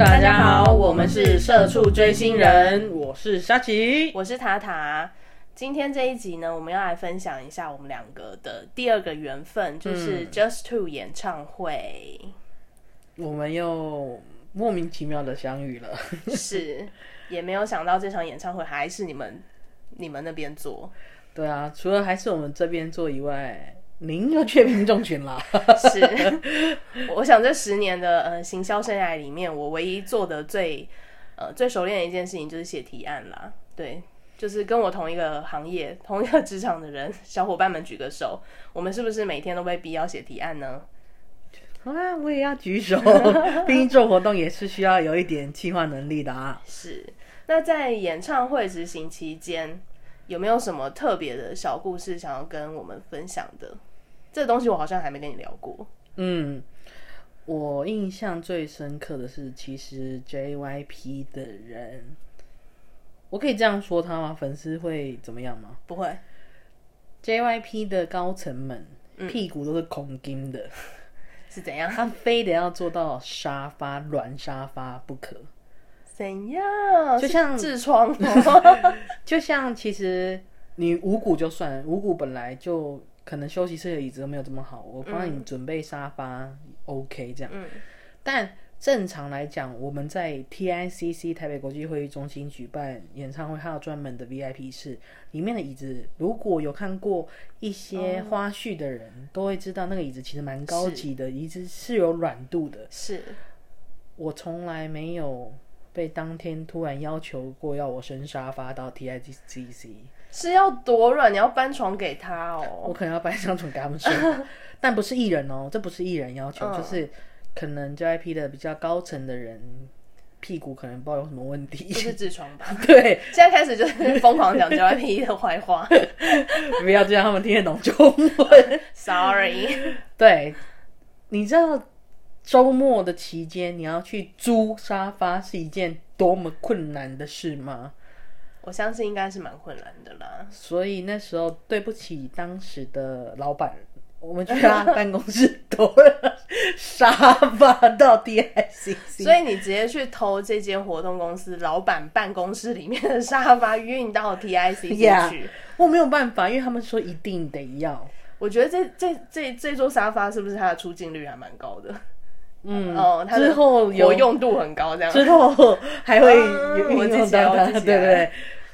大家好，我们是社畜追星人，我是沙琪，我是塔塔。今天这一集呢，我们要来分享一下我们两个的第二个缘分，就是 Just Two 演唱会。我们又莫名其妙的相遇了，是，也没有想到这场演唱会还是你们你们那边做。对啊，除了还是我们这边做以外。您又缺品种群了，是。我想这十年的呃行销生涯里面，我唯一做的最呃最熟练的一件事情就是写提案啦。对，就是跟我同一个行业、同一个职场的人小伙伴们举个手，我们是不是每天都被逼要写提案呢？啊，我也要举手，毕竟做活动也是需要有一点计划能力的啊。是。那在演唱会执行期间，有没有什么特别的小故事想要跟我们分享的？这东西我好像还没跟你聊过。嗯，我印象最深刻的是，其实 JYP 的人，我可以这样说他吗？粉丝会怎么样吗？不会。JYP 的高层们屁股都是空金的，是怎样？他非得要做到沙发软沙发不可。怎样？就像痔疮，就像其实你五谷就算五谷本来就。可能休息室的椅子都没有这么好，我帮你准备沙发，OK 这样。但正常来讲，我们在 TICC 台北国际会议中心举办演唱会，还有专门的 VIP 室，里面的椅子，如果有看过一些花絮的人，都会知道那个椅子其实蛮高级的，椅子是有软度的。是，我从来没有被当天突然要求过要我升沙发到 TICC。是要多软？你要搬床给他哦。我可能要搬一张床给他们睡，但不是艺人哦，这不是艺人要求，就是可能 JYP 的比较高层的人屁股可能不知道有什么问题，是痔疮吧？对，现在开始就是疯狂讲 JYP 的坏话，不要这样，他们听得懂中文。Sorry，对，你知道周末的期间你要去租沙发是一件多么困难的事吗？我相信应该是蛮困难的啦，所以那时候对不起当时的老板，我们去他办公室偷了 沙发到 DICC，所以你直接去偷这间活动公司老板办公室里面的沙发运到 T I C C 去，我没有办法，因为他们说一定得要。我觉得这这这这座沙发是不是它的出镜率还蛮高的？嗯哦，它之后有用度很高，这样之后还会运用到它，对对？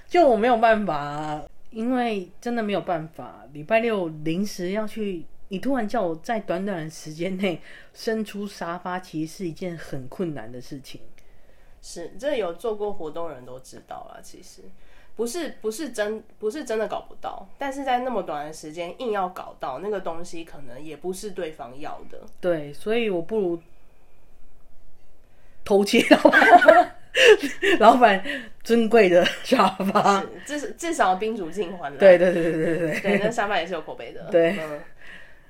就我没有办法，因为真的没有办法。礼拜六临时要去，你突然叫我在短短的时间内伸出沙发，其实是一件很困难的事情。是，这有做过活动人都知道了。其实不是不是真不是真的搞不到，但是在那么短的时间硬要搞到那个东西，可能也不是对方要的。对，所以我不如。偷窃 老板，尊贵的沙发，至至少宾主尽欢了。对对对对对对，对那沙发也是有口碑的。对，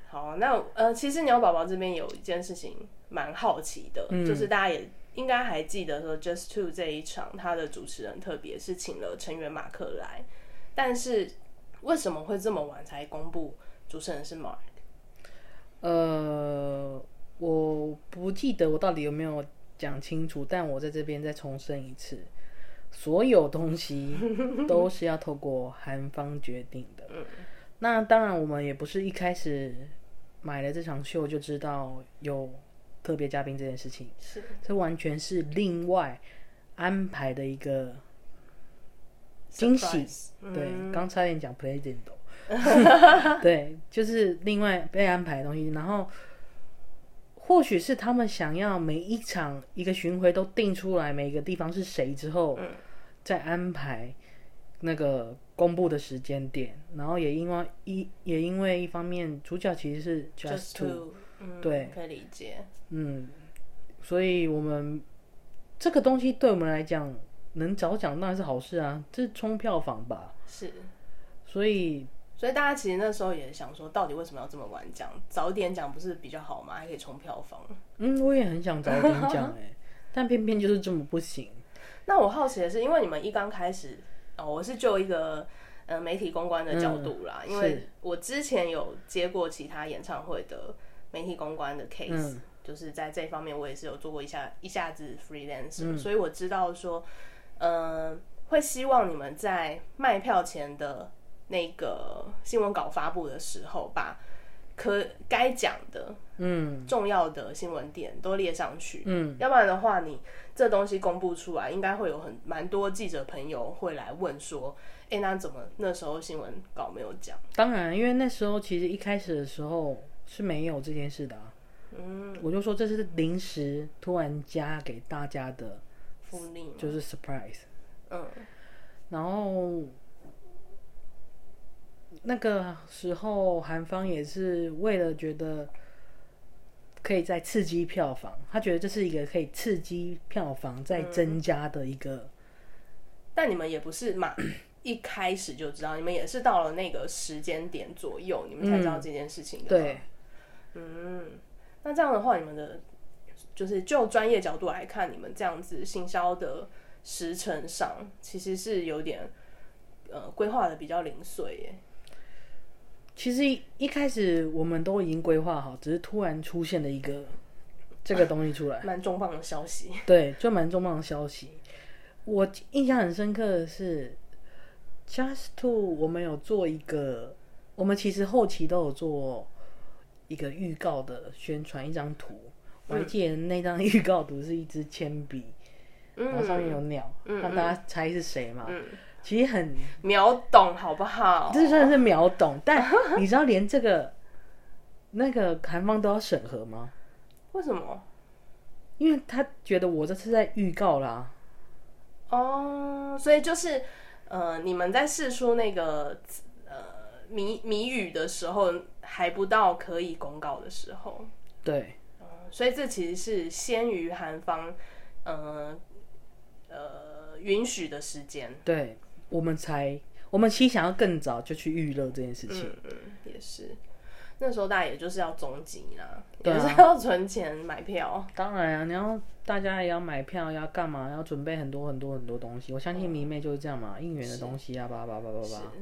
好，那呃，其实牛宝宝这边有一件事情蛮好奇的，就是大家也应该还记得说，Just Two 这一场，他的主持人特别是请了成员马克来，但是为什么会这么晚才公布主持人是 Mark？呃，我不记得我到底有没有。讲清楚，但我在这边再重申一次，所有东西 都是要透过韩方决定的。那当然，我们也不是一开始买了这场秀就知道有特别嘉宾这件事情，是这完全是另外安排的一个惊喜。对，刚差点讲 p l a y d e n 对，就是另外被安排的东西，然后。或许是他们想要每一场一个巡回都定出来每个地方是谁之后，再安排那个公布的时间点。然后也因为一也因为一方面主角其实是 Just Two，对，可以理解。嗯，所以我们这个东西对我们来讲能早讲当然是好事啊，这是冲票房吧？是，所以。所以大家其实那时候也想说，到底为什么要这么晚讲？早点讲不是比较好吗？还可以冲票房。嗯，我也很想早点讲哎，但偏偏就是这么不行。那我好奇的是，因为你们一刚开始哦，我是就一个呃媒体公关的角度啦，因为我之前有接过其他演唱会的媒体公关的 case，就是在这方面我也是有做过一下一下子 freelance，、所以我知道说，嗯、会希望你们在卖票前的那个新闻稿发布的时候，把可该讲的嗯。重要的新闻点都列上去，嗯，要不然的话，你这东西公布出来，应该会有很蛮多记者朋友会来问说，哎、那怎么那时候新闻稿没有讲？当然，因为那时候其实一开始的时候是没有这件事的、啊，嗯，我就说这是临时突然加给大家的，福利嘛，就是 surprise。嗯。然后那个时候韩方也是为了觉得可以再刺激票房，他觉得这是一个可以刺激票房再增加的一个，但你们也不是嘛，一开始就知道，你们也是到了那个时间点左右，你们才知道这件事情的。对，嗯，那这样的话，你们的就是就专业角度来看，你们这样子行销的时程上，其实是有点呃规划的比较零碎耶。其实一一开始我们都已经规划好，只是突然出现了一个这个东西出来，蛮重磅的消息。对，就蛮重磅的消息。我印象很深刻的是，Just Two 我们有做一个，我们其实后期都有做一个预告的宣传，一张图。我还记得那张预告图是一支铅笔，然后上面有鸟，让大家猜是谁嘛。其实很，秒懂好不好？这真的是秒懂。但你知道连这个 那个韩方都要审核吗？为什么？因为他觉得我这次在预告啦。哦，所以就是呃，你们在试出那个呃谜谜语的时候，还不到可以公告的时候，对，所以这其实是先于韩方呃呃允许的时间。对，我们才，我们其实想要更早就去预热这件事情。嗯嗯，也是。那时候大家也就是要总集啦，对啊也是要存钱买票。当然啊，你要大家也要买票，要干嘛？要准备很多很多很多东西。我相信迷妹就是这样嘛，应援的东西啊，叭叭叭叭叭。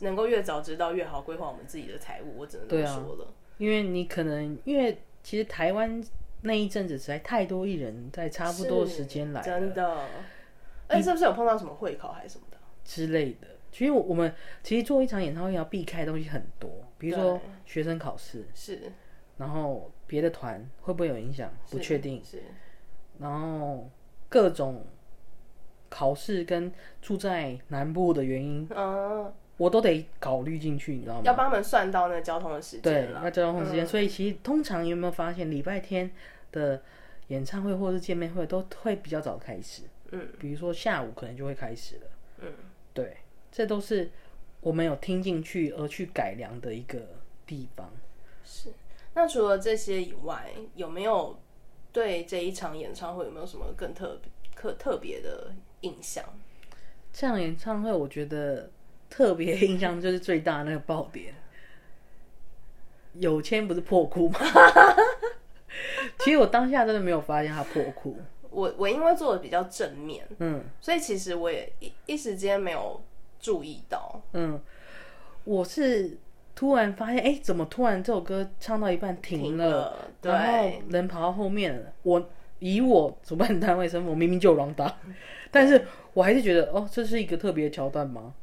能够越早知道越好规划我们自己的财务，我只能这么说了。因为你可能因为其实台湾那一阵子实在太多艺人在差不多时间来真的。哎，是不是有碰到什么会考还是什么的？之类的。其实我我们其实做一场演唱会要避开的东西很多，比如说学生考试，是，然后别的团会不会有影响，不确定。是，然后各种考试跟住在南部的原因，嗯，我都得考虑进去，你知道吗？要帮他们算到那个交通的时间，对，那交通时间。所以其实通常有没有发现，礼拜天的演唱会或者是见面会都会比较早开始，嗯，比如说下午可能就会开始了，嗯，对，这都是我们有听进去而去改良的一个地方。是。那除了这些以外，有没有对这一场演唱会有没有什么更特特特别的印象？这场演唱会，我觉得特别印象就是最大的那个爆点，有签不是破裤吗？其实我当下真的没有发现他破裤，我我因为做的比较正面，嗯所以其实我也一一时间没有注意到。嗯，我是突然发现，哎、怎么突然这首歌唱到一半停了，停了然后对人跑到后面了，我以我主办单位身份，我明明就有 round down，但是我还是觉得，哦，这是一个特别的桥段吗？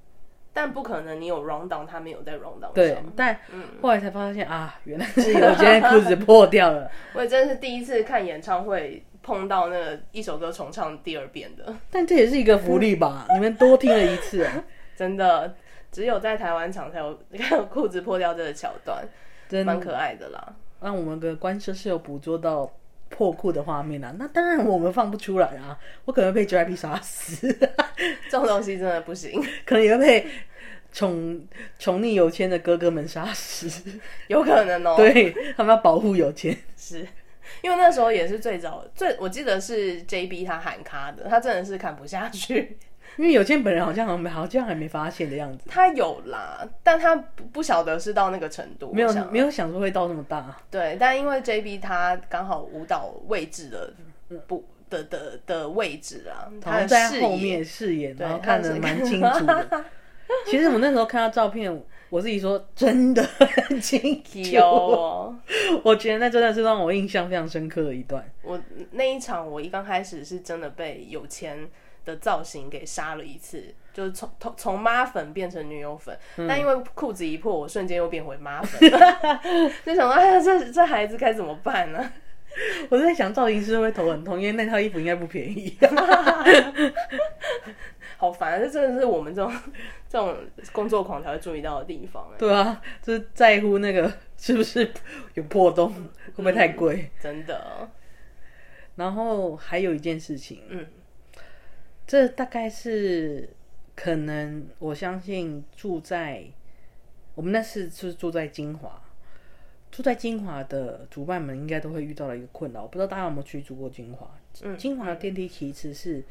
但不可能，你有 round down，他没有在 round down 对。，但后来才发现啊，原来是有件裤子破掉了。我也真的是第一次看演唱会碰到那个一首歌重唱第二遍的，但这也是一个福利吧？你们多听了一次、啊，真的只有在台湾场才有才有裤子破掉这个桥段，真蛮可爱的啦。那我们的观众是有捕捉到破裤的画面啊。那当然我们放不出来啊，我可能被 JYP 杀死，这种东西真的不行，可能也会被宠宠溺有钱的哥哥们杀死。有可能哦、对他们要保护有钱。是因为那时候也是最早最，我记得是 JB 他喊卡的，他真的是看不下去。因为有钱本人好像好像好像还没发现的样子，他有啦，但他不不晓得是到那个程度，没有想没有想说会到那么大。对，但因为 JB 他刚好舞蹈位置的嗯不的的的位置啊，他在后面视野，然后看得蛮清楚的。其实我那时候看到照片，我自己说真的很清楚，哦，我觉得那真的是让我印象非常深刻的一段。我那一场我一刚开始是真的被有钱的造型给杀了一次，就是从从从妈粉变成女友粉，但因为裤子一破，我瞬间又变回妈粉，就想到哎呀，这这孩子该怎么办呢？我在想造型师会头很痛，因为那套衣服应该不便宜。好烦，这真的是我们这种这种工作狂才会注意到的地方。对啊，就是在乎那个是不是有破洞，会不会太贵？真的。然后还有一件事情，嗯，这大概是可能我相信住在我们那次是住在金华，住在金华的主办们应该都会遇到的一个困扰。我不知道大家有没有去住过金华？嗯，金华的电梯其实是。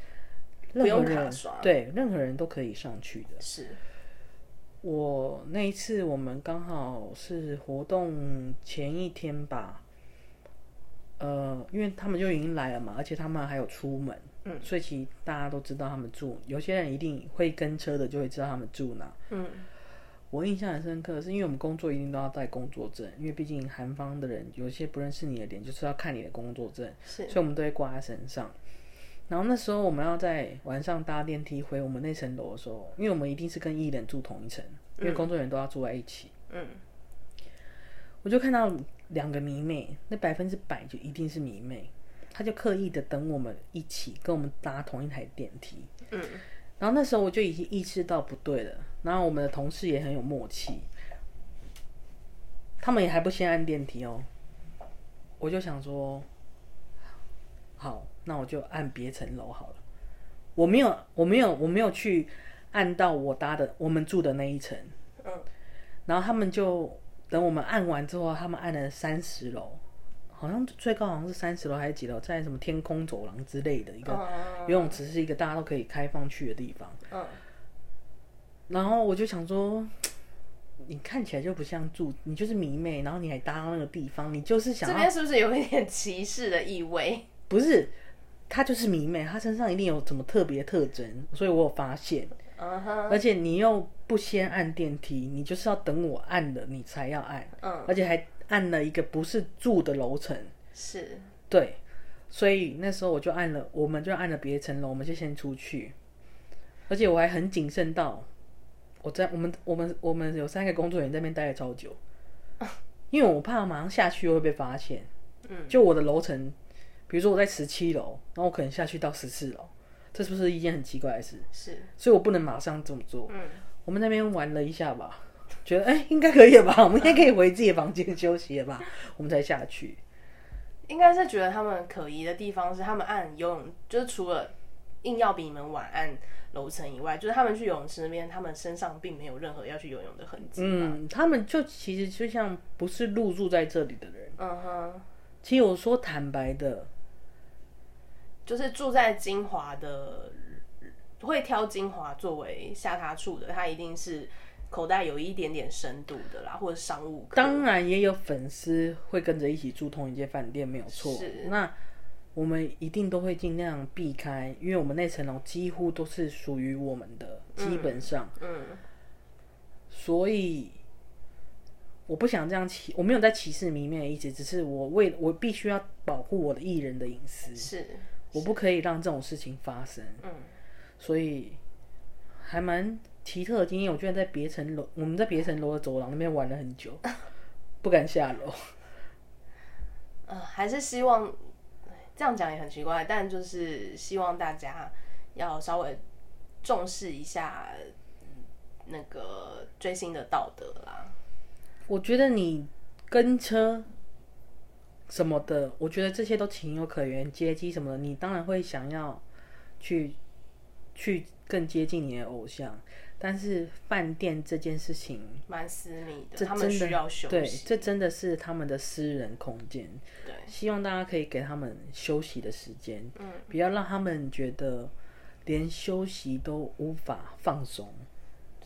不用卡刷，对，任何人都可以上去的。是，我那一次我们刚好是活动前一天吧，呃，因为他们就已经来了嘛，而且他们还有出门，嗯，所以其实大家都知道他们住，有些人一定会跟车的就会知道他们住哪。嗯，我印象很深刻，是因为我们工作一定都要带工作证，因为毕竟韩方的人有些不认识你的脸，就是要看你的工作证，是，所以我们都会挂在身上。然后那时候我们要在晚上搭电梯回我们那层楼的时候，因为我们一定是跟艺人住同一层，因为工作人员都要住在一起。嗯，我就看到两个迷妹，那百分之百就一定是迷妹，她就刻意的等我们一起跟我们搭同一台电梯。嗯，然后那时候我就已经意识到不对了，然后我们的同事也很有默契，他们也还不先按电梯哦，我就想说，好。那我就按别层楼好了。我没有，我没有，我没有去按到我搭的我们住的那一层。嗯。然后他们就等我们按完之后，他们按了三十楼，好像最高好像是三十楼还是几楼，在什么天空走廊之类的一个游泳池，是一个大家都可以开放去的地方。嗯。然后我就想说，你看起来就不像住，你就是迷妹，然后你还搭到那个地方，你就是想这边是不是有一点歧视的意味？不是。她就是迷妹，她身上一定有什么特别特征，所以我有发现。而且你又不先按电梯，你就是要等我按了你才要按。嗯。而且还按了一个不是住的楼层。是。对。所以那时候我就按了，我们就按了别层楼，我们就先出去。而且我还很谨慎到，我在我们我们我们有三个工作人员在那边待了超久，因为我怕马上下去又会被发现。嗯。就我的楼层。比如说我在十七楼，然后我可能下去到十四楼，这是不是一件很奇怪的事？是，所以我不能马上这么做。嗯，我们那边玩了一下吧，觉得哎应该可以了吧，我们应该可以回自己的房间休息了吧，我们才下去。应该是觉得他们可疑的地方是，他们按游泳，就是除了硬要比你们晚按楼层以外，就是他们去游泳池那边，他们身上并没有任何要去游泳的痕迹。嗯，他们就其实就像不是入住在这里的人。嗯哼，其实我说坦白的。就是住在金华的，会挑金华作为下榻处的，他一定是口袋有一点点深度的啦，或者商务。当然也有粉丝会跟着一起住同一间饭店，没有错。是。那我们一定都会尽量避开，因为我们那层楼几乎都是属于我们的，基本上。嗯。所以我不想这样歧，我没有在歧视迷妹的意思，只是我为我必须要保护我的艺人的隐私。是。我不可以让这种事情发生，嗯，所以还蛮奇特的经验。我居然在别层楼，我们在别层楼的走廊那边玩了很久，不敢下楼。呃，还是希望这样讲也很奇怪，但就是希望大家要稍微重视一下那个追星的道德啦。我觉得你跟车。什么的，我觉得这些都情有可原。接机什么的，你当然会想要去去更接近你的偶像。但是饭店这件事情蛮私密的，他们需要休息。对，这真的是他们的私人空间。对，希望大家可以给他们休息的时间，嗯，不要让他们觉得连休息都无法放松。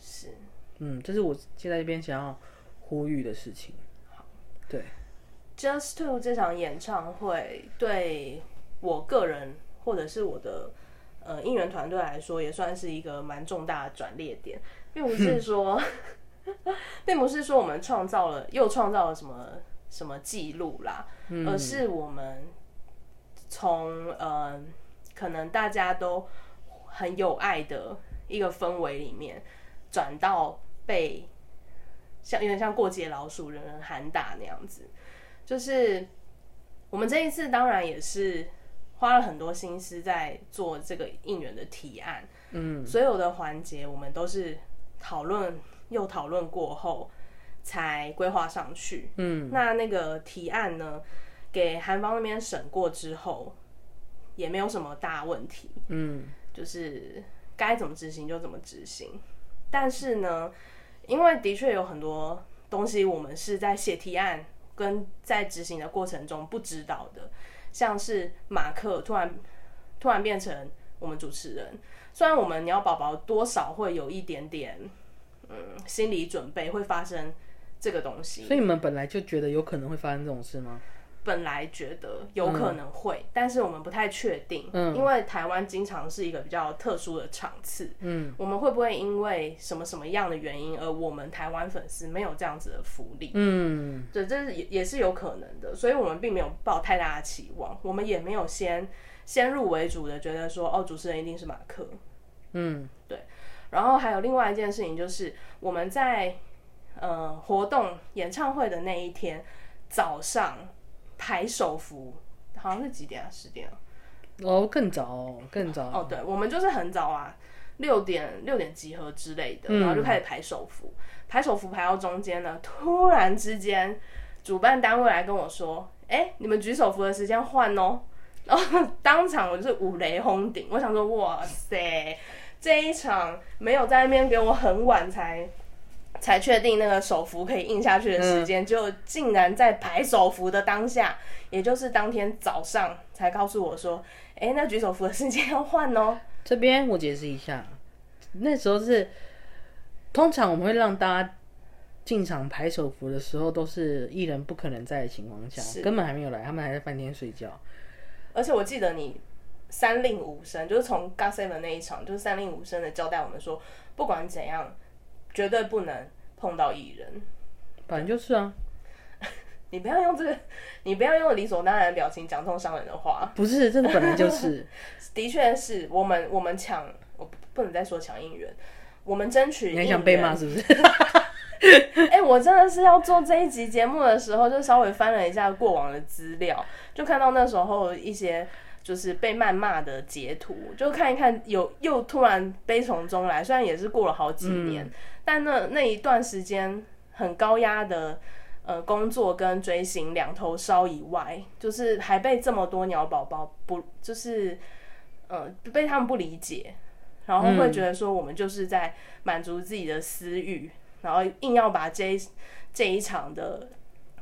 是，嗯，这是我现在这边想要呼吁的事情。好，对。Just Two 这场演唱会对我个人或者是我的呃应援团队来说，也算是一个蛮重大的转捩点，并不是说 并不是说我们创造了又创造了什么什么记录啦，而是我们从呃可能大家都很有爱的一个氛围里面，转到被像有点像过街老鼠、人人喊打那样子。就是我们这一次当然也是花了很多心思在做这个应援的提案，嗯，所有的环节我们都是讨论又讨论过后才规划上去，嗯，那那个提案呢，给韩方那边审过之后也没有什么大问题，嗯，就是该怎么执行就怎么执行，但是呢，因为的确有很多东西我们是在写提案。跟在执行的过程中不知道的，像是马克突然突然变成我们主持人，虽然我们鸟宝宝多少会有一点点嗯心理准备会发生这个东西，所以你们本来就觉得有可能会发生这种事吗？本来觉得有可能会，但是我们不太确定，嗯，因为台湾经常是一个比较特殊的场次，嗯，我们会不会因为什么什么样的原因，而我们台湾粉丝没有这样子的福利，嗯，对，这是也也是有可能的，所以我们并没有抱太大的期望，我们也没有先先入为主的觉得说，哦，主持人一定是马克，嗯，对，然后还有另外一件事情就是，我们在呃活动演唱会的那一天早上。排手幅好像是几点啊？十点啊？哦，更早，更早。哦，对，我们就是很早啊，六点六点集合之类的，然后就开始排手幅。排手幅排到中间呢，突然之间，主办单位来跟我说：“哎，你们举手幅的时间换哦。”然后当场我就是五雷轰顶，我想说：“哇塞，这一场没有在那边给我很晚才。”才确定那个手幅可以印下去的时间，就竟然在排手幅的当下，也就是当天早上才告诉我说：“哎，那举手幅的时间要换哦。”这边我解释一下，那时候是通常我们会让大家进场排手幅的时候，都是艺人不可能在的情况下，根本还没有来，他们还在饭店睡觉。而且我记得你三令五申，就是从 g o s Seven 那一场，就是三令五申的交代我们说，不管怎样。绝对不能碰到艺人，反正就是啊。你不要用这个，你不要用理所当然的表情讲这种伤人的话。不是，这个本来就是，的确是我们我们抢，我不能再说抢应援，我们争取。你还想被骂是不是？哎，我真的是要做这一集节目的时候，就稍微翻了一下过往的资料，就看到那时候一些。就是被谩骂的截图，就看一看，有又突然悲从中来。虽然也是过了好几年，但那那一段时间很高压的呃工作跟追星两头烧以外，就是还被这么多鸟宝宝不就是呃被他们不理解，然后会觉得说我们就是在满足自己的私欲，然后硬要把这这一场的。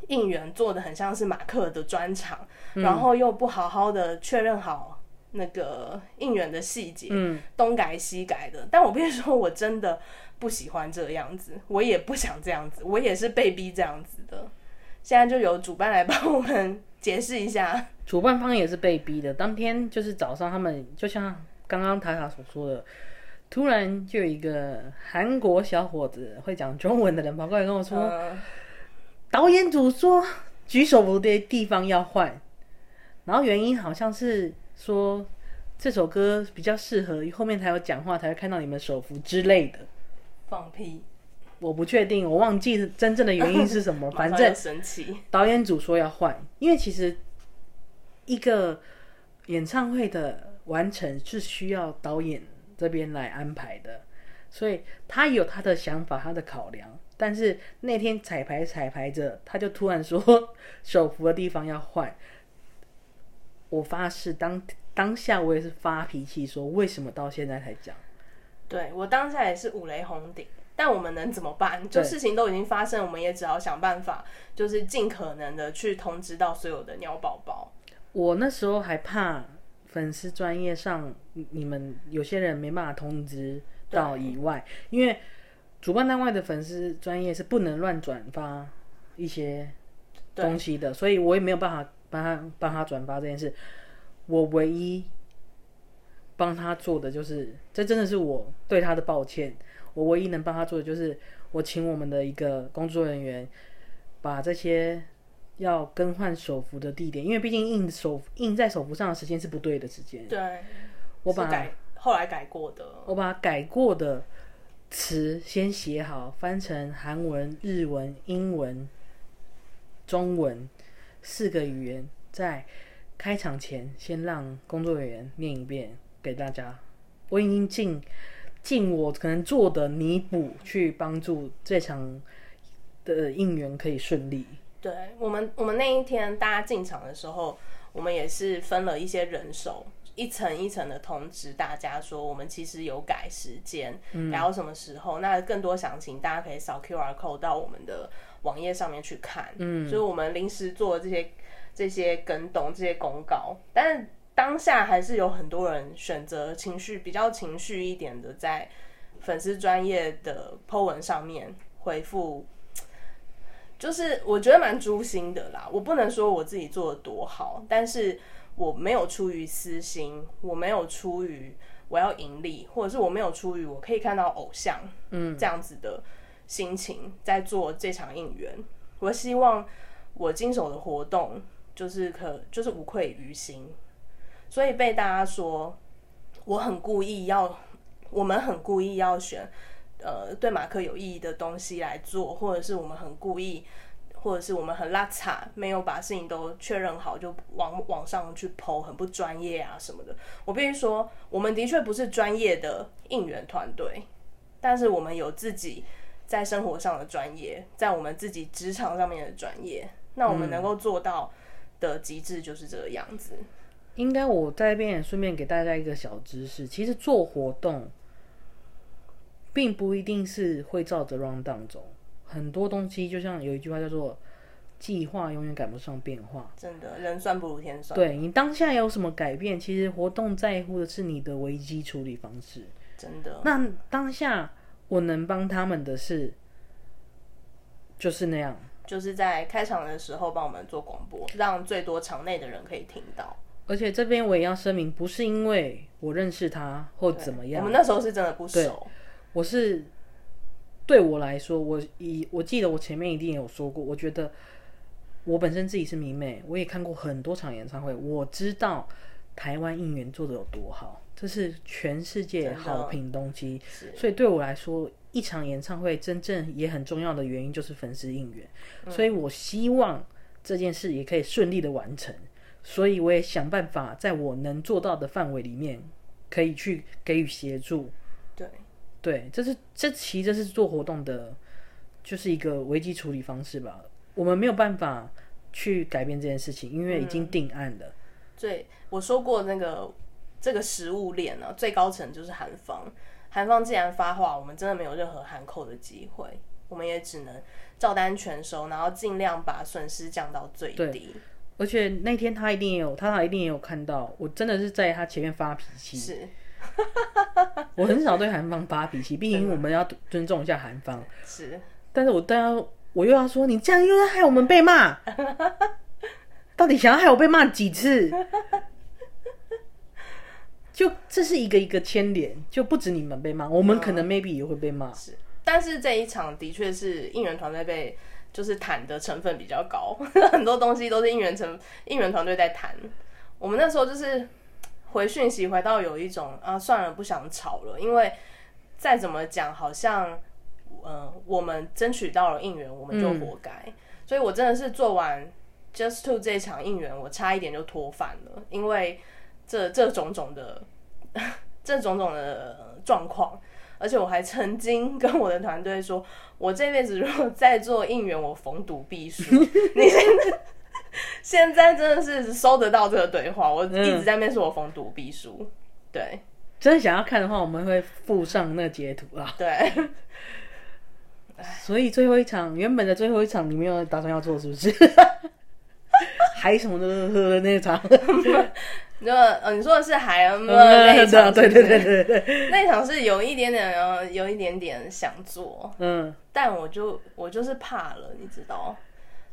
应援做的很像是马克的专场，然后又不好好的确认好那个应援的细节，东改西改的。但我必须说，我真的不喜欢这样子，我也不想这样子，我也是被逼这样子的。现在就由主办来帮我们解释一下，主办方也是被逼的。当天就是早上，他们就像刚刚塔塔所说的，突然就有一个韩国小伙子会讲中文的人跑过来跟我说。导演组说举手幅的地方要换，然后原因好像是说这首歌比较适合后面才有讲话才会看到你们手幅之类的。放屁！我不确定，我忘记真正的原因是什么。反正神奇。导演组说要换，因为其实一个演唱会的完成是需要导演这边来安排的，所以他有他的想法，他的考量。但是那天彩排彩排着，他就突然说手扶的地方要换。我发誓，当当下我也是发脾气，说为什么到现在才讲？对我当下也是五雷轰顶，但我们能怎么办？就事情都已经发生，我们也只好想办法，就是尽可能的去通知到所有的鸟宝宝。我那时候还怕粉丝专业上你们有些人没办法通知到以外，因为。主办单位的粉丝专业是不能乱转发一些东西的，所以我也没有办法帮他帮他转发这件事。我唯一帮他做的就是，这真的是我对他的抱歉。我唯一能帮他做的就是，我请我们的一个工作人员把这些要更换手幅的地点，因为毕竟印手印在手幅上的时间是不对的时间，对，我把改后来改过的，我把改过的词先写好，翻成韩文、日文、英文、中文四个语言，在开场前先让工作人员念一遍给大家。我已经尽尽我可能做的弥补，去帮助这场的应援可以顺利。对我们，我们那一天大家进场的时候，我们也是分了一些人手，一层一层的通知大家说，我们其实有改时间，然后什么时候。那更多详情，大家可以扫 QR code 到我们的网页上面去看。嗯，所以我们临时做这些这些更动、这些公告，但是当下还是有很多人选择情绪比较情绪一点的，在粉丝专业的 po 文上面回复。就是我觉得蛮诛心的啦，我不能说我自己做的多好，但是我没有出于私心，我没有出于我要盈利，或者是我没有出于我可以看到偶像，嗯，这样子的心情在做这场应援。我希望我经手的活动就是可就是无愧于心，所以被大家说我很故意要，我们很故意要选。呃，对马克有意义的东西来做，或者是我们很故意，或者是我们很拉差，没有把事情都确认好就往网上去剖，很不专业啊什么的。我必须说，我们的确不是专业的应援团队，但是我们有自己在生活上的专业，在我们自己职场上面的专业。那我们能够做到的极致就是这个样子。应该我在这边也顺便给大家一个小知识，其实做活动。并不一定是会照着 round down 走，很多东西就像有一句话叫做“计划永远赶不上变化”。真的，人算不如天算。对你当下有什么改变，其实活动在乎的是你的危机处理方式。真的。那当下我能帮他们的是，就是那样，就是在开场的时候帮我们做广播，让最多场内的人可以听到。而且这边我也要声明，不是因为我认识他或怎么样，我们那时候是真的不熟。我是对我来说，我以我记得我前面一定有说过，我觉得我本身自己是迷妹，我也看过很多场演唱会，我知道台湾应援做的有多好，这是全世界好评东西。所以对我来说，一场演唱会真正也很重要的原因就是粉丝应援，所以我希望这件事也可以顺利的完成，所以我也想办法在我能做到的范围里面，可以去给予协助。对。这是这其实这是做活动的，就是一个危机处理方式吧。我们没有办法去改变这件事情，因为已经定案了。对，我说过那个这个食物链呢，最高层就是韩方。韩方既然发话，我们真的没有任何含扣的机会，我们也只能照单全收，然后尽量把损失降到最低。而且那天他一定也有，他一定也有看到，我真的是在他前面发脾气。是。我很少对韩方发脾气，毕竟我们要尊重一下韩方。是，但是我当然我又要说，你这样又要害我们被骂。到底想要害我被骂几次？就这是一个一个牵连，就不止你们被骂，我们可能 maybe 也会被骂。是，但是这一场的确是应援团队被就是谈的成分比较高，很多东西都是应援成应援团队在谈。我们那时候就是。回讯息回到有一种啊，算了，不想吵了，因为再怎么讲，好像嗯，我们争取到了应援，我们就活该。所以我真的是做完 Just Two 这场应援，我差一点就脱饭了，因为这这种种的 这种种的状况，而且我还曾经 跟我的团队说，我这辈子如果再做应援，我逢赌必输。你现在。现在真的是收得到这个对话，我一直在面说我逢赌必输。对，真的想要看的话，我们会附上那个截图啊。对，所以最后一场，原本的最后一场，你没有打算要做是不是？还什么的那场？你说，呃，你说的是海恩那场？对对对对对，那场是有一点点，呃，有一点点想做，嗯，但我就我就是怕了，你知道。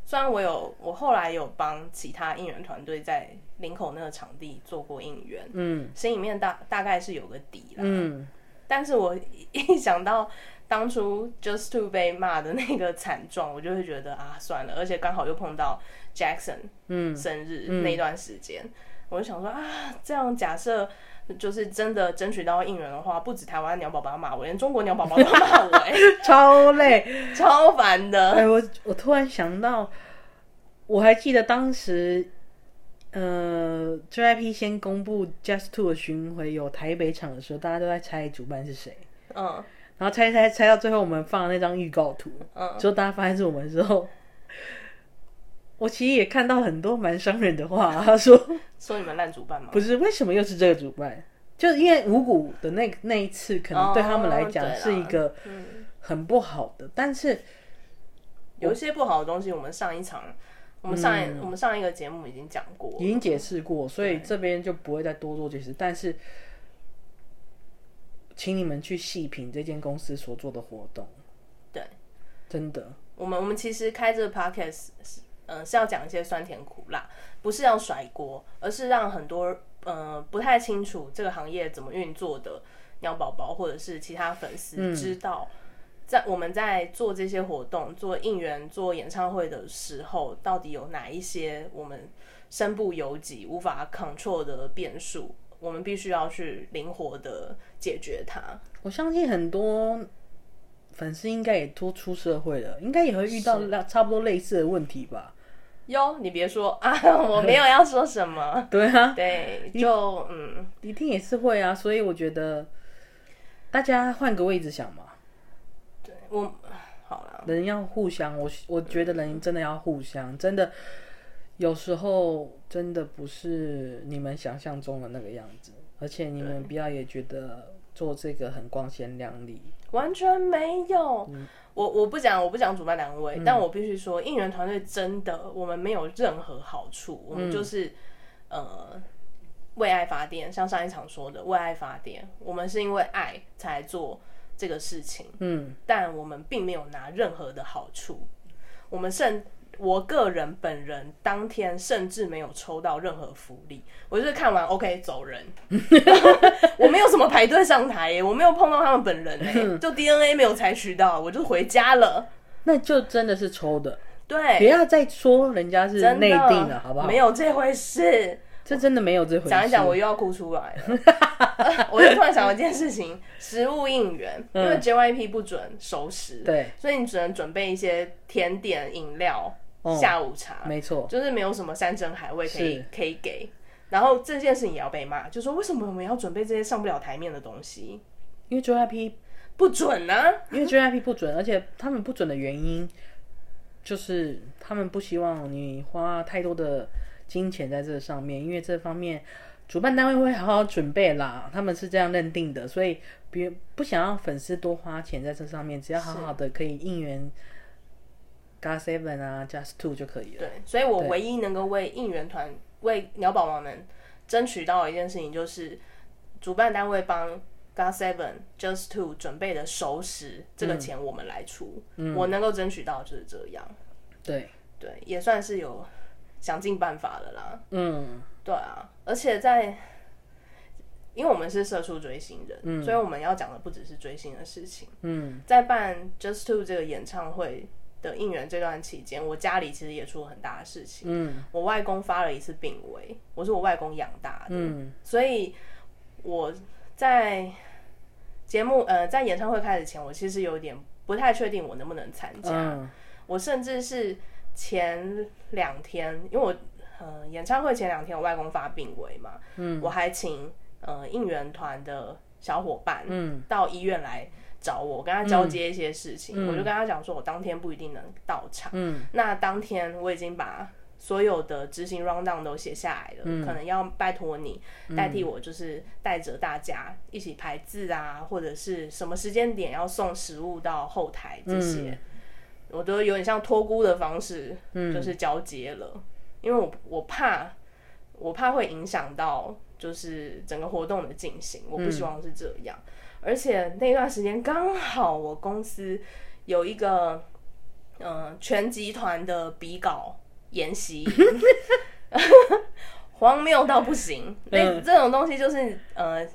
虽然我有，我后来有帮其他应援团队在林口那个场地做过应援，嗯，心里面大大概是有个底啦，嗯，但是我一想到当初 Just Two 被骂的那个惨状，我就会觉得啊，算了，而且刚好又碰到 Jackson 嗯。生日那段时间，我就想说啊，这样假设就是真的争取到应援的话，不止台湾鸟宝宝骂我，连中国鸟宝宝都骂我，哎，超累，超烦的。哎，我我突然想到，我还记得当时。呃，JYP 先公布 Just Two 的巡回有台北场的时候，大家都在猜主办是谁。嗯，然后猜猜猜到最后，我们放了那张预告图，嗯，之后大家发现是我们之后，我其实也看到很多蛮伤人的话，他说 说你们烂主办吗？不是，为什么又是这个主办？就是因为五谷的那那一次，可能对他们来讲是一个很不好的，但是有一些不好的东西，我们上一场。我们上一我们上一个节目已经讲过，已经解释过，所以这边就不会再多做解释。但是，请你们去细品这间公司所做的活动。对，真的。我们我们其实开这个 podcast 是嗯是要讲一些酸甜苦辣，不是要甩锅，而是让很多嗯不太清楚这个行业怎么运作的鸟宝宝或者是其他粉丝知道。在我们在做这些活动、做应援、做演唱会的时候，到底有哪一些我们身不由己、无法 control 的变数？我们必须要去灵活的解决它。我相信很多粉丝应该也都出社会了，应该也会遇到差不多类似的问题吧？哟，你别说啊，我没有要说什么。对啊，对，就嗯，一定也是会啊。所以我觉得大家换个位置想嘛。对我好了，人要互相，我我觉得人真的要互相，真的有时候真的不是你们想象中的那个样子，而且你们不要也觉得做这个很光鲜亮丽，完全没有。我我不讲我不讲主办单位，但我必须说应援团队真的我们没有任何好处，我们就是呃为爱发电，像上一场说的为爱发电，我们是因为爱才做。这个事情，嗯，但我们并没有拿任何的好处。我们甚，我个人本人当天甚至没有抽到任何福利。我就是看完 OK 走人，我没有什么排队上台耶，我没有碰到他们本人哎，就 DNA 没有采取到，我就回家了。那就真的是抽的，对，不要再说人家是内定了，好不好？没有这回事。这真的没有这回事。讲一讲，我又要哭出来了。我就突然想到一件事情：食物应援，因为 JYP 不准熟食，对，所以你只能准备一些甜点、饮料、下午茶。没错，就是没有什么山珍海味可以可以给。然后这件事情也要被骂，就说为什么我们要准备这些上不了台面的东西？因为 JYP 不准呢。因为 JYP 不准，而且他们不准的原因就是他们不希望你花太多的。金钱在这上面，因为这方面主办单位会好好准备啦，他们是这样认定的，所以别不想要粉丝多花钱在这上面，只要好好的可以应援 GOT Seven 啊，Just Two 就可以了。对，所以我唯一能够为应援团、为鸟宝宝们争取到的一件事情，就是主办单位帮 GOT Seven、Just Two 准备的熟食，这个钱我们来出。嗯，我能够争取到就是这样。对对，也算是有。想尽办法了啦。嗯，对啊，而且在，因为我们是社畜追星人，所以我们要讲的不只是追星的事情。嗯，在办 Just Two 这个演唱会的应援这段期间，我家里其实也出了很大的事情。嗯，我外公发了一次病危，我是我外公养大的。嗯，所以我在节目呃在演唱会开始前，我其实有点不太确定我能不能参加。我甚至是。前两天，因为我呃演唱会前两天，我外公发病危嘛，嗯，我还请呃应援团的小伙伴，嗯，到医院来找我，跟他交接一些事情，我就跟他讲说，我当天不一定能到场，嗯，那当天我已经把所有的执行 round down 都写下来了，可能要拜托你代替我，就是带着大家一起排字啊，或者是什么时间点要送食物到后台这些。我都有点像托孤的方式，就是交接了，因为我我怕，我怕会影响到就是整个活动的进行，我不希望是这样。而且那段时间刚好我公司有一个嗯全集团的比稿研习，荒谬到不行。那这种东西就是呃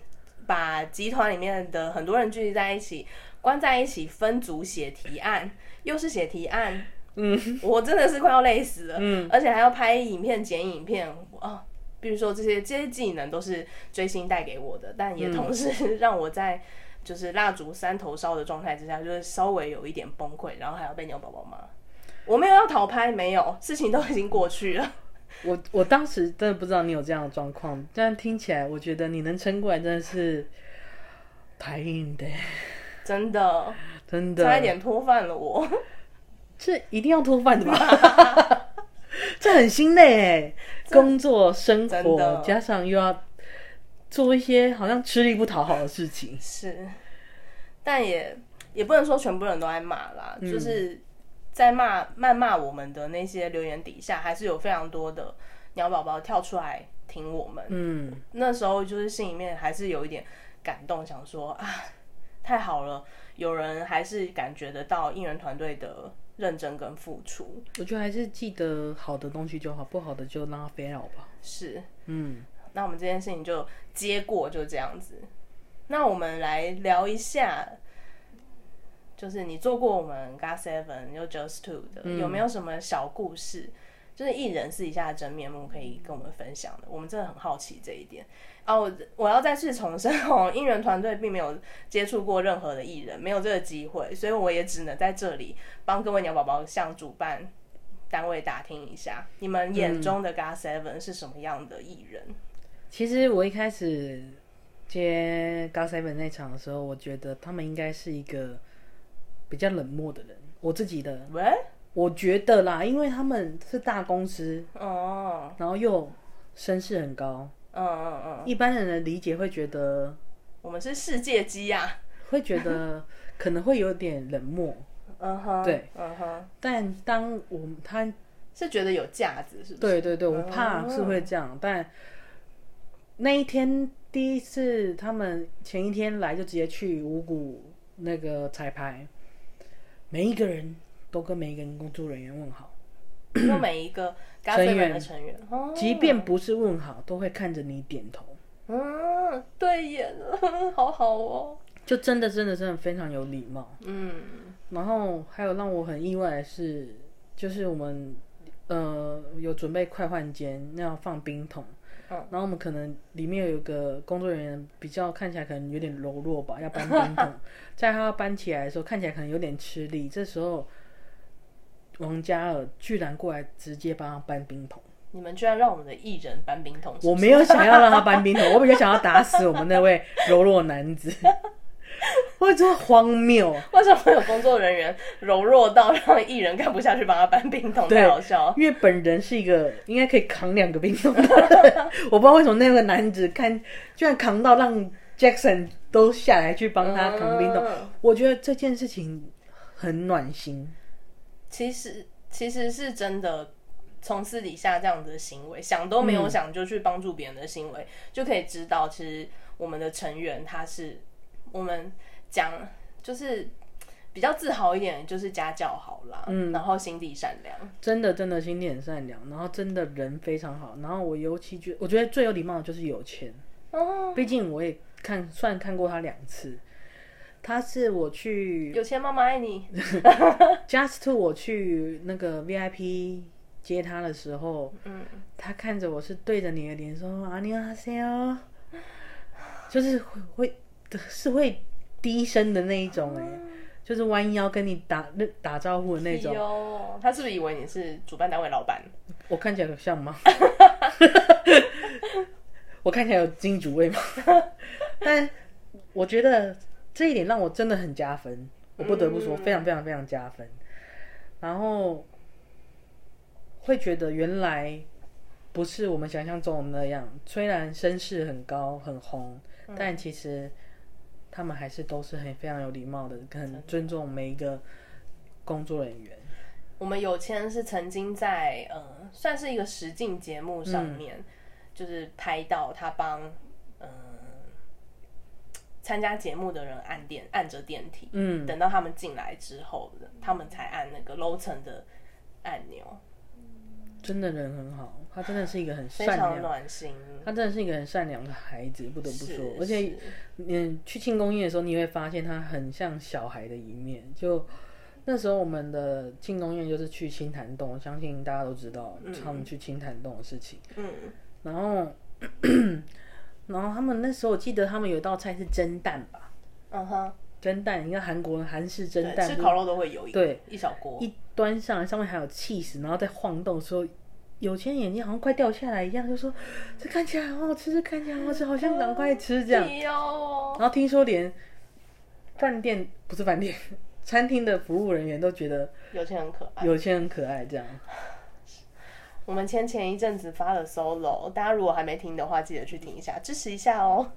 把集团里面的很多人聚集在一起。关在一起分组写提案，又是写提案，嗯，我真的是快要累死了，嗯，而且还要拍影片、剪影片，啊，比如说这些这些技能都是追星带给我的，但也同时 让我在就是蜡烛三头烧的状态之下，就是稍微有一点崩溃，然后还要被牛宝宝骂。我没有要逃拍，没有，事情都已经过去了。我我当时真的不知道你有这样的状况，但听起来我觉得你能撑过来，真的是太硬的。真的，真的差一点脱饭了。我这一定要脱饭的吧？这很心累哎，工作生活加上又要做一些好像吃力不讨好的事情。是，但也也不能说全部人都爱骂啦，就是在骂谩骂我们的那些留言底下，还是有非常多的鸟宝宝跳出来挺我们。嗯，那时候就是心里面还是有一点感动，想说啊。太好了，有人还是感觉得到应援团队的认真跟付出。我觉得还是记得好的东西就好，不好的就让它飞了吧。是，嗯，那我们这件事情就接过，就这样子。那我们来聊一下，就是你做过我们 GOT Seven 又 Just Two 的，有没有什么小故事？就是艺人私底下的真面目可以跟我们分享的，我们真的很好奇这一点。哦，我我要再次重申哦，应援团队并没有接触过任何的艺人，没有这个机会，所以我也只能在这里帮各位鸟宝宝向主办单位打听一下，你们眼中的 GOT Seven 是什么样的艺人？其实我一开始接 GOT Seven 那场的时候，我觉得他们应该是一个比较冷漠的人，我自己的，喂，我觉得啦，因为他们是大公司哦，然后又声势很高。嗯嗯嗯，一般人的理解会觉得我们是世界机呀，会觉得 可能会有点冷漠。嗯哼，对，嗯哼。但当我他是觉得有价值，是不是？对对对，我怕是会这样。但那一天第一次，他们前一天来就直接去五谷那个彩排，每一个人都跟每一个人工作人员问好。就每一个 成员的成员，即便不是问好，都会看着你点头。嗯，对眼，好好哦。就真的真的真的非常有礼貌。嗯。然后还有让我很意外的是，就是我们呃有准备快换间，那要放冰桶。嗯。然后我们可能里面有一个工作人员比较看起来可能有点柔弱吧，要搬冰桶，在他搬起来的时候看起来可能有点吃力，这时候。王嘉尔居然过来直接帮他搬冰桶，你们居然让我们的艺人搬冰桶？我没有想要让他搬冰桶，我比较想要打死我们那位柔弱男子。我觉得荒谬，为什么有工作人员柔弱到让艺人看不下去帮他搬冰桶？太好笑。因为本人是一个应该可以扛两个冰桶的人，我不知道为什么那个男子看居然扛到让 Jackson 都下来去帮他扛冰桶。我觉得这件事情很暖心。其实其实是真的，从私底下这样的行为，想都没有想就去帮助别人的行为，就可以知道，其实我们的成员他是我们讲就是比较自豪一点，就是家教好啦，嗯，然后心地善良，真的真的心地很善良，然后真的人非常好，然后我尤其觉我觉得最有礼貌的就是有钱哦，毕竟我也看算看过他两次。他是我去有钱妈妈爱你。Just to 我去那个 VIP 接他的时候，嗯，他看着我是对着你的脸说啊，你好，谁哦，就是会会是会低声的那一种哎，就是弯腰跟你打打招呼的那种。他是不是以为你是主办单位老板？我看起来有像吗？我看起来有金主位吗？但我觉得。这一点让我真的很加分，我不得不说，非常非常非常加分。然后会觉得原来不是我们想象中的那样，虽然声势很高很红，但其实他们还是都是很非常有礼貌的，很尊重每一个工作人员。我们有钱是曾经在呃，算是一个实境节目上面，就是拍到他帮嗯。参加节目的人按电按着电梯，嗯，等到他们进来之后，他们才按那个楼层的按钮。真的人很好，他真的是一个很善良，暖心。他真的是一个很善良的孩子，不得不说。而且是嗯，去庆功宴的时候，你会发现他很像小孩的一面。就那时候我们的庆功宴就是去青潭洞，我相信大家都知道他们去青潭洞的事情。嗯，然后，然后他们那时候我记得他们有一道菜是蒸蛋吧，嗯哼，蒸蛋，你看韩国韩式蒸，蛋，吃烤肉都会有一对一小锅。一端上来，上面还有 cheese，然后在晃动的时候，有钱眼睛好像快掉下来一样，就说这看起来好好吃，这看起来好好吃，好像赶快吃这样。然后听说连饭店不是饭店，餐厅的服务人员都觉得有钱很可爱。有钱很可爱这样。我们前前一阵子发了 solo，大家如果还没听的话，记得去听一下，支持一下哦。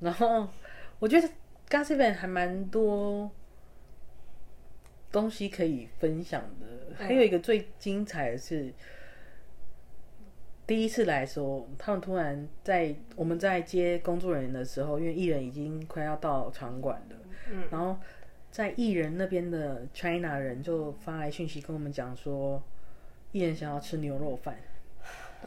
然后我觉得 Gossip 还蛮多东西可以分享的，还有一个最精彩的是。第一次来的时候，他们突然在我们在接工作人员的时候，因为艺人已经快要到场馆了，嗯然后在艺人那边的 China 人就发来讯息跟我们讲说，艺人想要吃牛肉饭，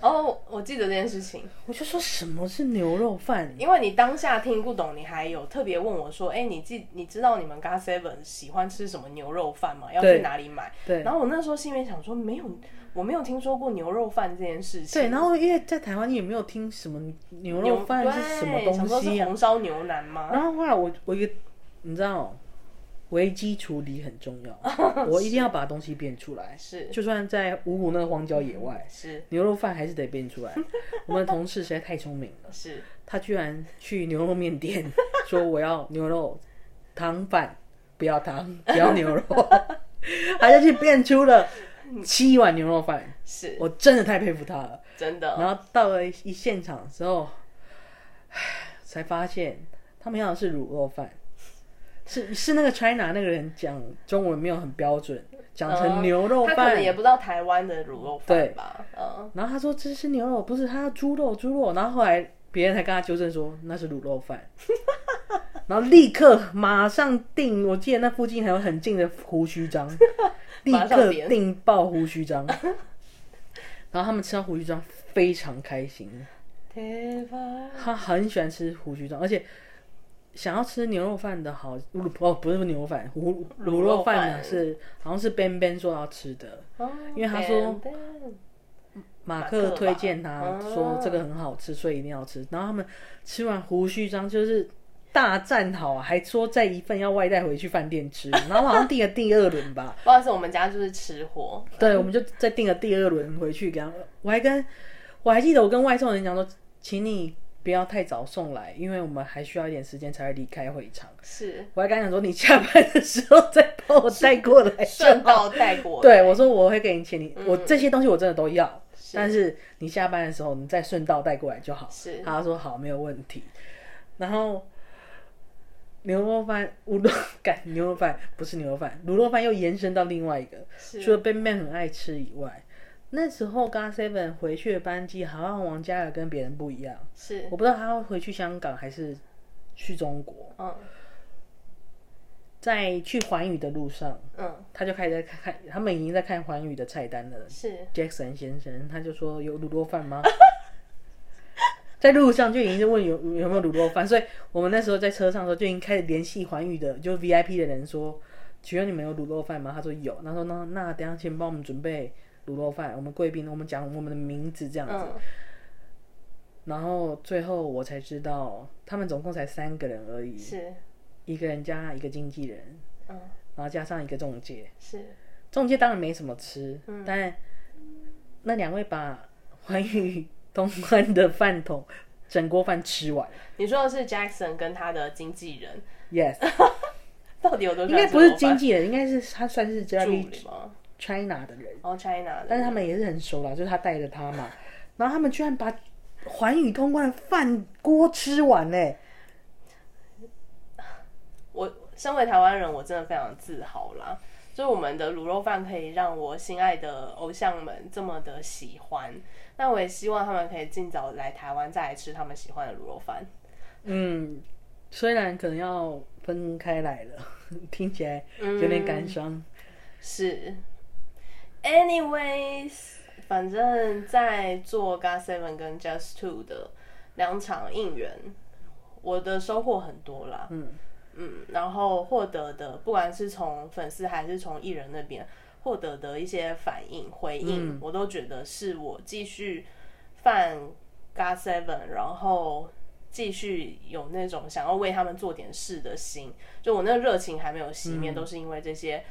哦，我记得这件事情，我就说什么是牛肉饭？因为你当下听不懂，你还有特别问我说：“哎、你记你知道你们 GOT Seven 喜欢吃什么牛肉饭吗？要去哪里买？”对然后我那时候心里面想说：“没有，我没有听说过牛肉饭这件事情。”对，然后因为在台湾你也没有听什么牛肉饭是什么对想说是东西啊，红烧牛腩吗？然后后来我我一个你知道，危机处理很重要，我一定要把东西变出来，是就算在五谷那个荒郊野外，是牛肉饭还是得变出来。我们的同事实在太聪明了，是，他居然去牛肉面店 说我要牛肉汤饭，不要汤，不要牛肉，他就去变出了七碗牛肉饭。是我真的太佩服他了。真的。然后到了一现场之后，才发现他们要的是卤肉饭，是是那个 China 那个人讲中文没有很标准，讲成牛肉他可能饭。也不知道台湾的卤肉饭吧？嗯，然后他说这是牛肉，不是他要猪肉猪肉。然后后来别人才跟他纠正说那是卤肉饭，然后立刻马上订，我记得那附近还有很近的胡须章，立刻订爆胡须章。然后他们吃到胡须章非常开心，他很喜欢吃胡须章，而且想要吃牛肉饭的好，卤哦不是牛肉饭，卤卤肉饭呢是好像是 Ben Ben 说要吃的，因为他说马克推荐他说这个很好吃，所以一定要吃。然后他们吃完胡须章就是大战好啊，还说再一份要外带回去饭店吃，然后好像订了第二轮吧，不好意思，我们家就是吃货。对，我们就再订了第二轮回去给他们。我还跟我还记得我跟外送人讲说，请你不要太早送来，因为我们还需要一点时间才会离开会场。是我还跟他讲说，你下班的时候再帮我带过来顺。道带过来。对，我说我会给你钱，你、我嗯这些东西我真的都要，但是你下班的时候你再顺道带过来就好。是他说好，没有问题。然后牛肉饭、乌肉干牛肉饭不是牛肉饭，卤肉饭又延伸到另外一个，除了 Ben Ben 很爱吃以外，那时候 God Seven 回去的班机好像王嘉尔跟别人不一样，是我不知道他会回去香港还是去中国。嗯在去环宇的路上，嗯他就开始在看看，他们已经在看环宇的菜单了。是 Jackson 先生，他就说有卤肉饭吗？在路上就已经问有有没有卤肉饭，所以我们那时候在车上的时候就已经开始联系环宇的，就 VIP 的人说，请问你们有卤肉饭吗？他说有，他说那那等一下先帮我们准备卤肉饭，我们贵宾我们讲我们的名字这样子，嗯。然后最后我才知道他们总共才三个人而已，是。一个人加一个经纪人，嗯。然后加上一个中介，是。中介当然没什么吃，嗯。但那两位把环宇东关的饭桶整锅饭吃完。你说的是 Jackson 跟他的经纪人，Yes，到底有多喜应该不是经纪人，应该是他算是助 JB 理吗？China 的人，哦，China，但是他们也是很熟啦，就是他带着他嘛，然后他们居然把环宇通关的饭锅吃完呢、我身为台湾人，我真的非常自豪啦。就是我们的卤肉饭可以让我心爱的偶像们这么的喜欢，那我也希望他们可以尽早来台湾再来吃他们喜欢的卤肉饭。嗯，虽然可能要分开来了，听起来有点感伤。是，anyways，反正在做 God Seven 跟 Just Two 的两场应援，我的收获很多啦。嗯嗯，然后获得的，不管是从粉丝还是从艺人那边获得的一些反应回应，我都觉得是我继续犯 God Seven，然后继续有那种想要为他们做点事的心。就我那个热情还没有熄灭，都是因为这些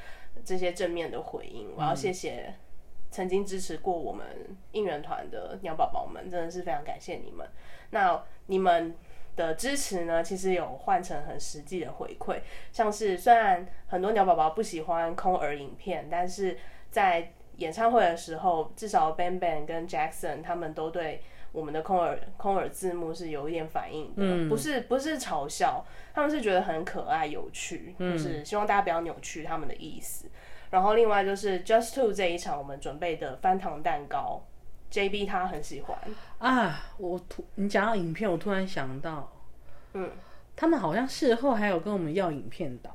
这些正面的回应。我要谢谢。曾经支持过我们应援团的鸟宝宝们，真的是非常感谢你们。那你们的支持呢，其实有换成很实际的回馈，像是虽然很多鸟宝宝不喜欢空耳影片，但是在演唱会的时候，至少 Ban Ban 跟 Jackson 他们都对我们的空耳空耳字幕是有一点反应的，不是不是嘲笑，他们是觉得很可爱有趣，就是希望大家不要扭曲他们的意思。然后另外就是 Just Two 这一场我们准备的翻糖蛋糕，JB 他很喜欢啊。我突你讲到影片，我突然想到，嗯，他们好像事后还有跟我们要影片档，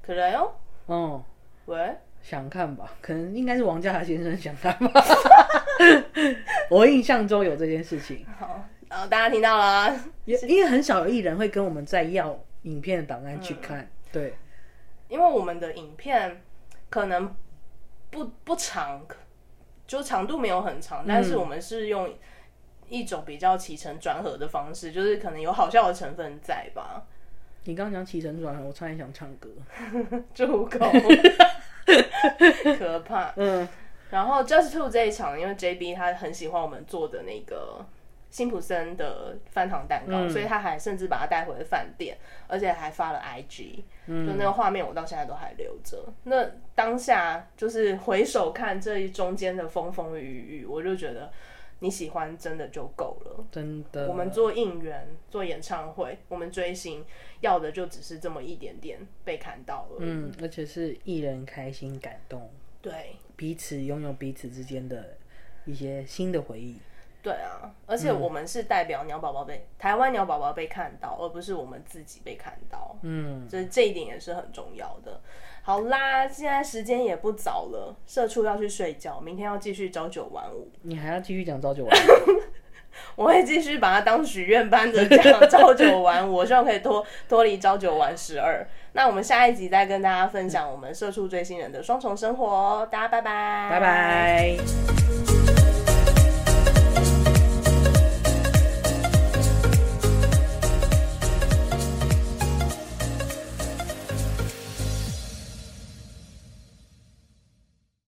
可能哦。哦，喂，想看吧？可能应该是王嘉尔先生想看吧。我印象中有这件事情。好，然后大家听到了，因因为很少有艺人会跟我们再要影片的档案去看。对，因为我们的影片。可能不不长，就长度没有很长，但是我们是用一种比较起承转合的方式，就是可能有好笑的成分在吧。你刚刚讲起承转合，我差点想唱歌，住口，可怕。嗯，然后 Just Two 这一场，因为 JB 他很喜欢我们做的那个。辛普森的翻糖蛋糕，所以他还甚至把它带回了饭店，而且还发了 IG，就那个画面我到现在都还留着。那当下就是回首看这一中间的风风雨雨，我就觉得你喜欢真的就够了，真的。我们做应援、做演唱会，我们追星要的就只是这么一点点被看到了，嗯，而且是艺人开心感动，对，彼此拥有彼此之间的一些新的回忆。对啊，而且我们是代表鸟宝宝被台湾鸟宝宝被看到，而不是我们自己被看到。嗯，这这一点也是很重要的。好啦，现在时间也不早了，社畜要去睡觉，明天要继续朝九晚五。你还要继续讲朝九晚五？我会继续把它当许愿般的讲朝九晚五，我希望可以脱脱离朝九晚十二。那我们下一集再跟大家分享我们社畜追星人的双重生活哦。大家拜拜，拜拜。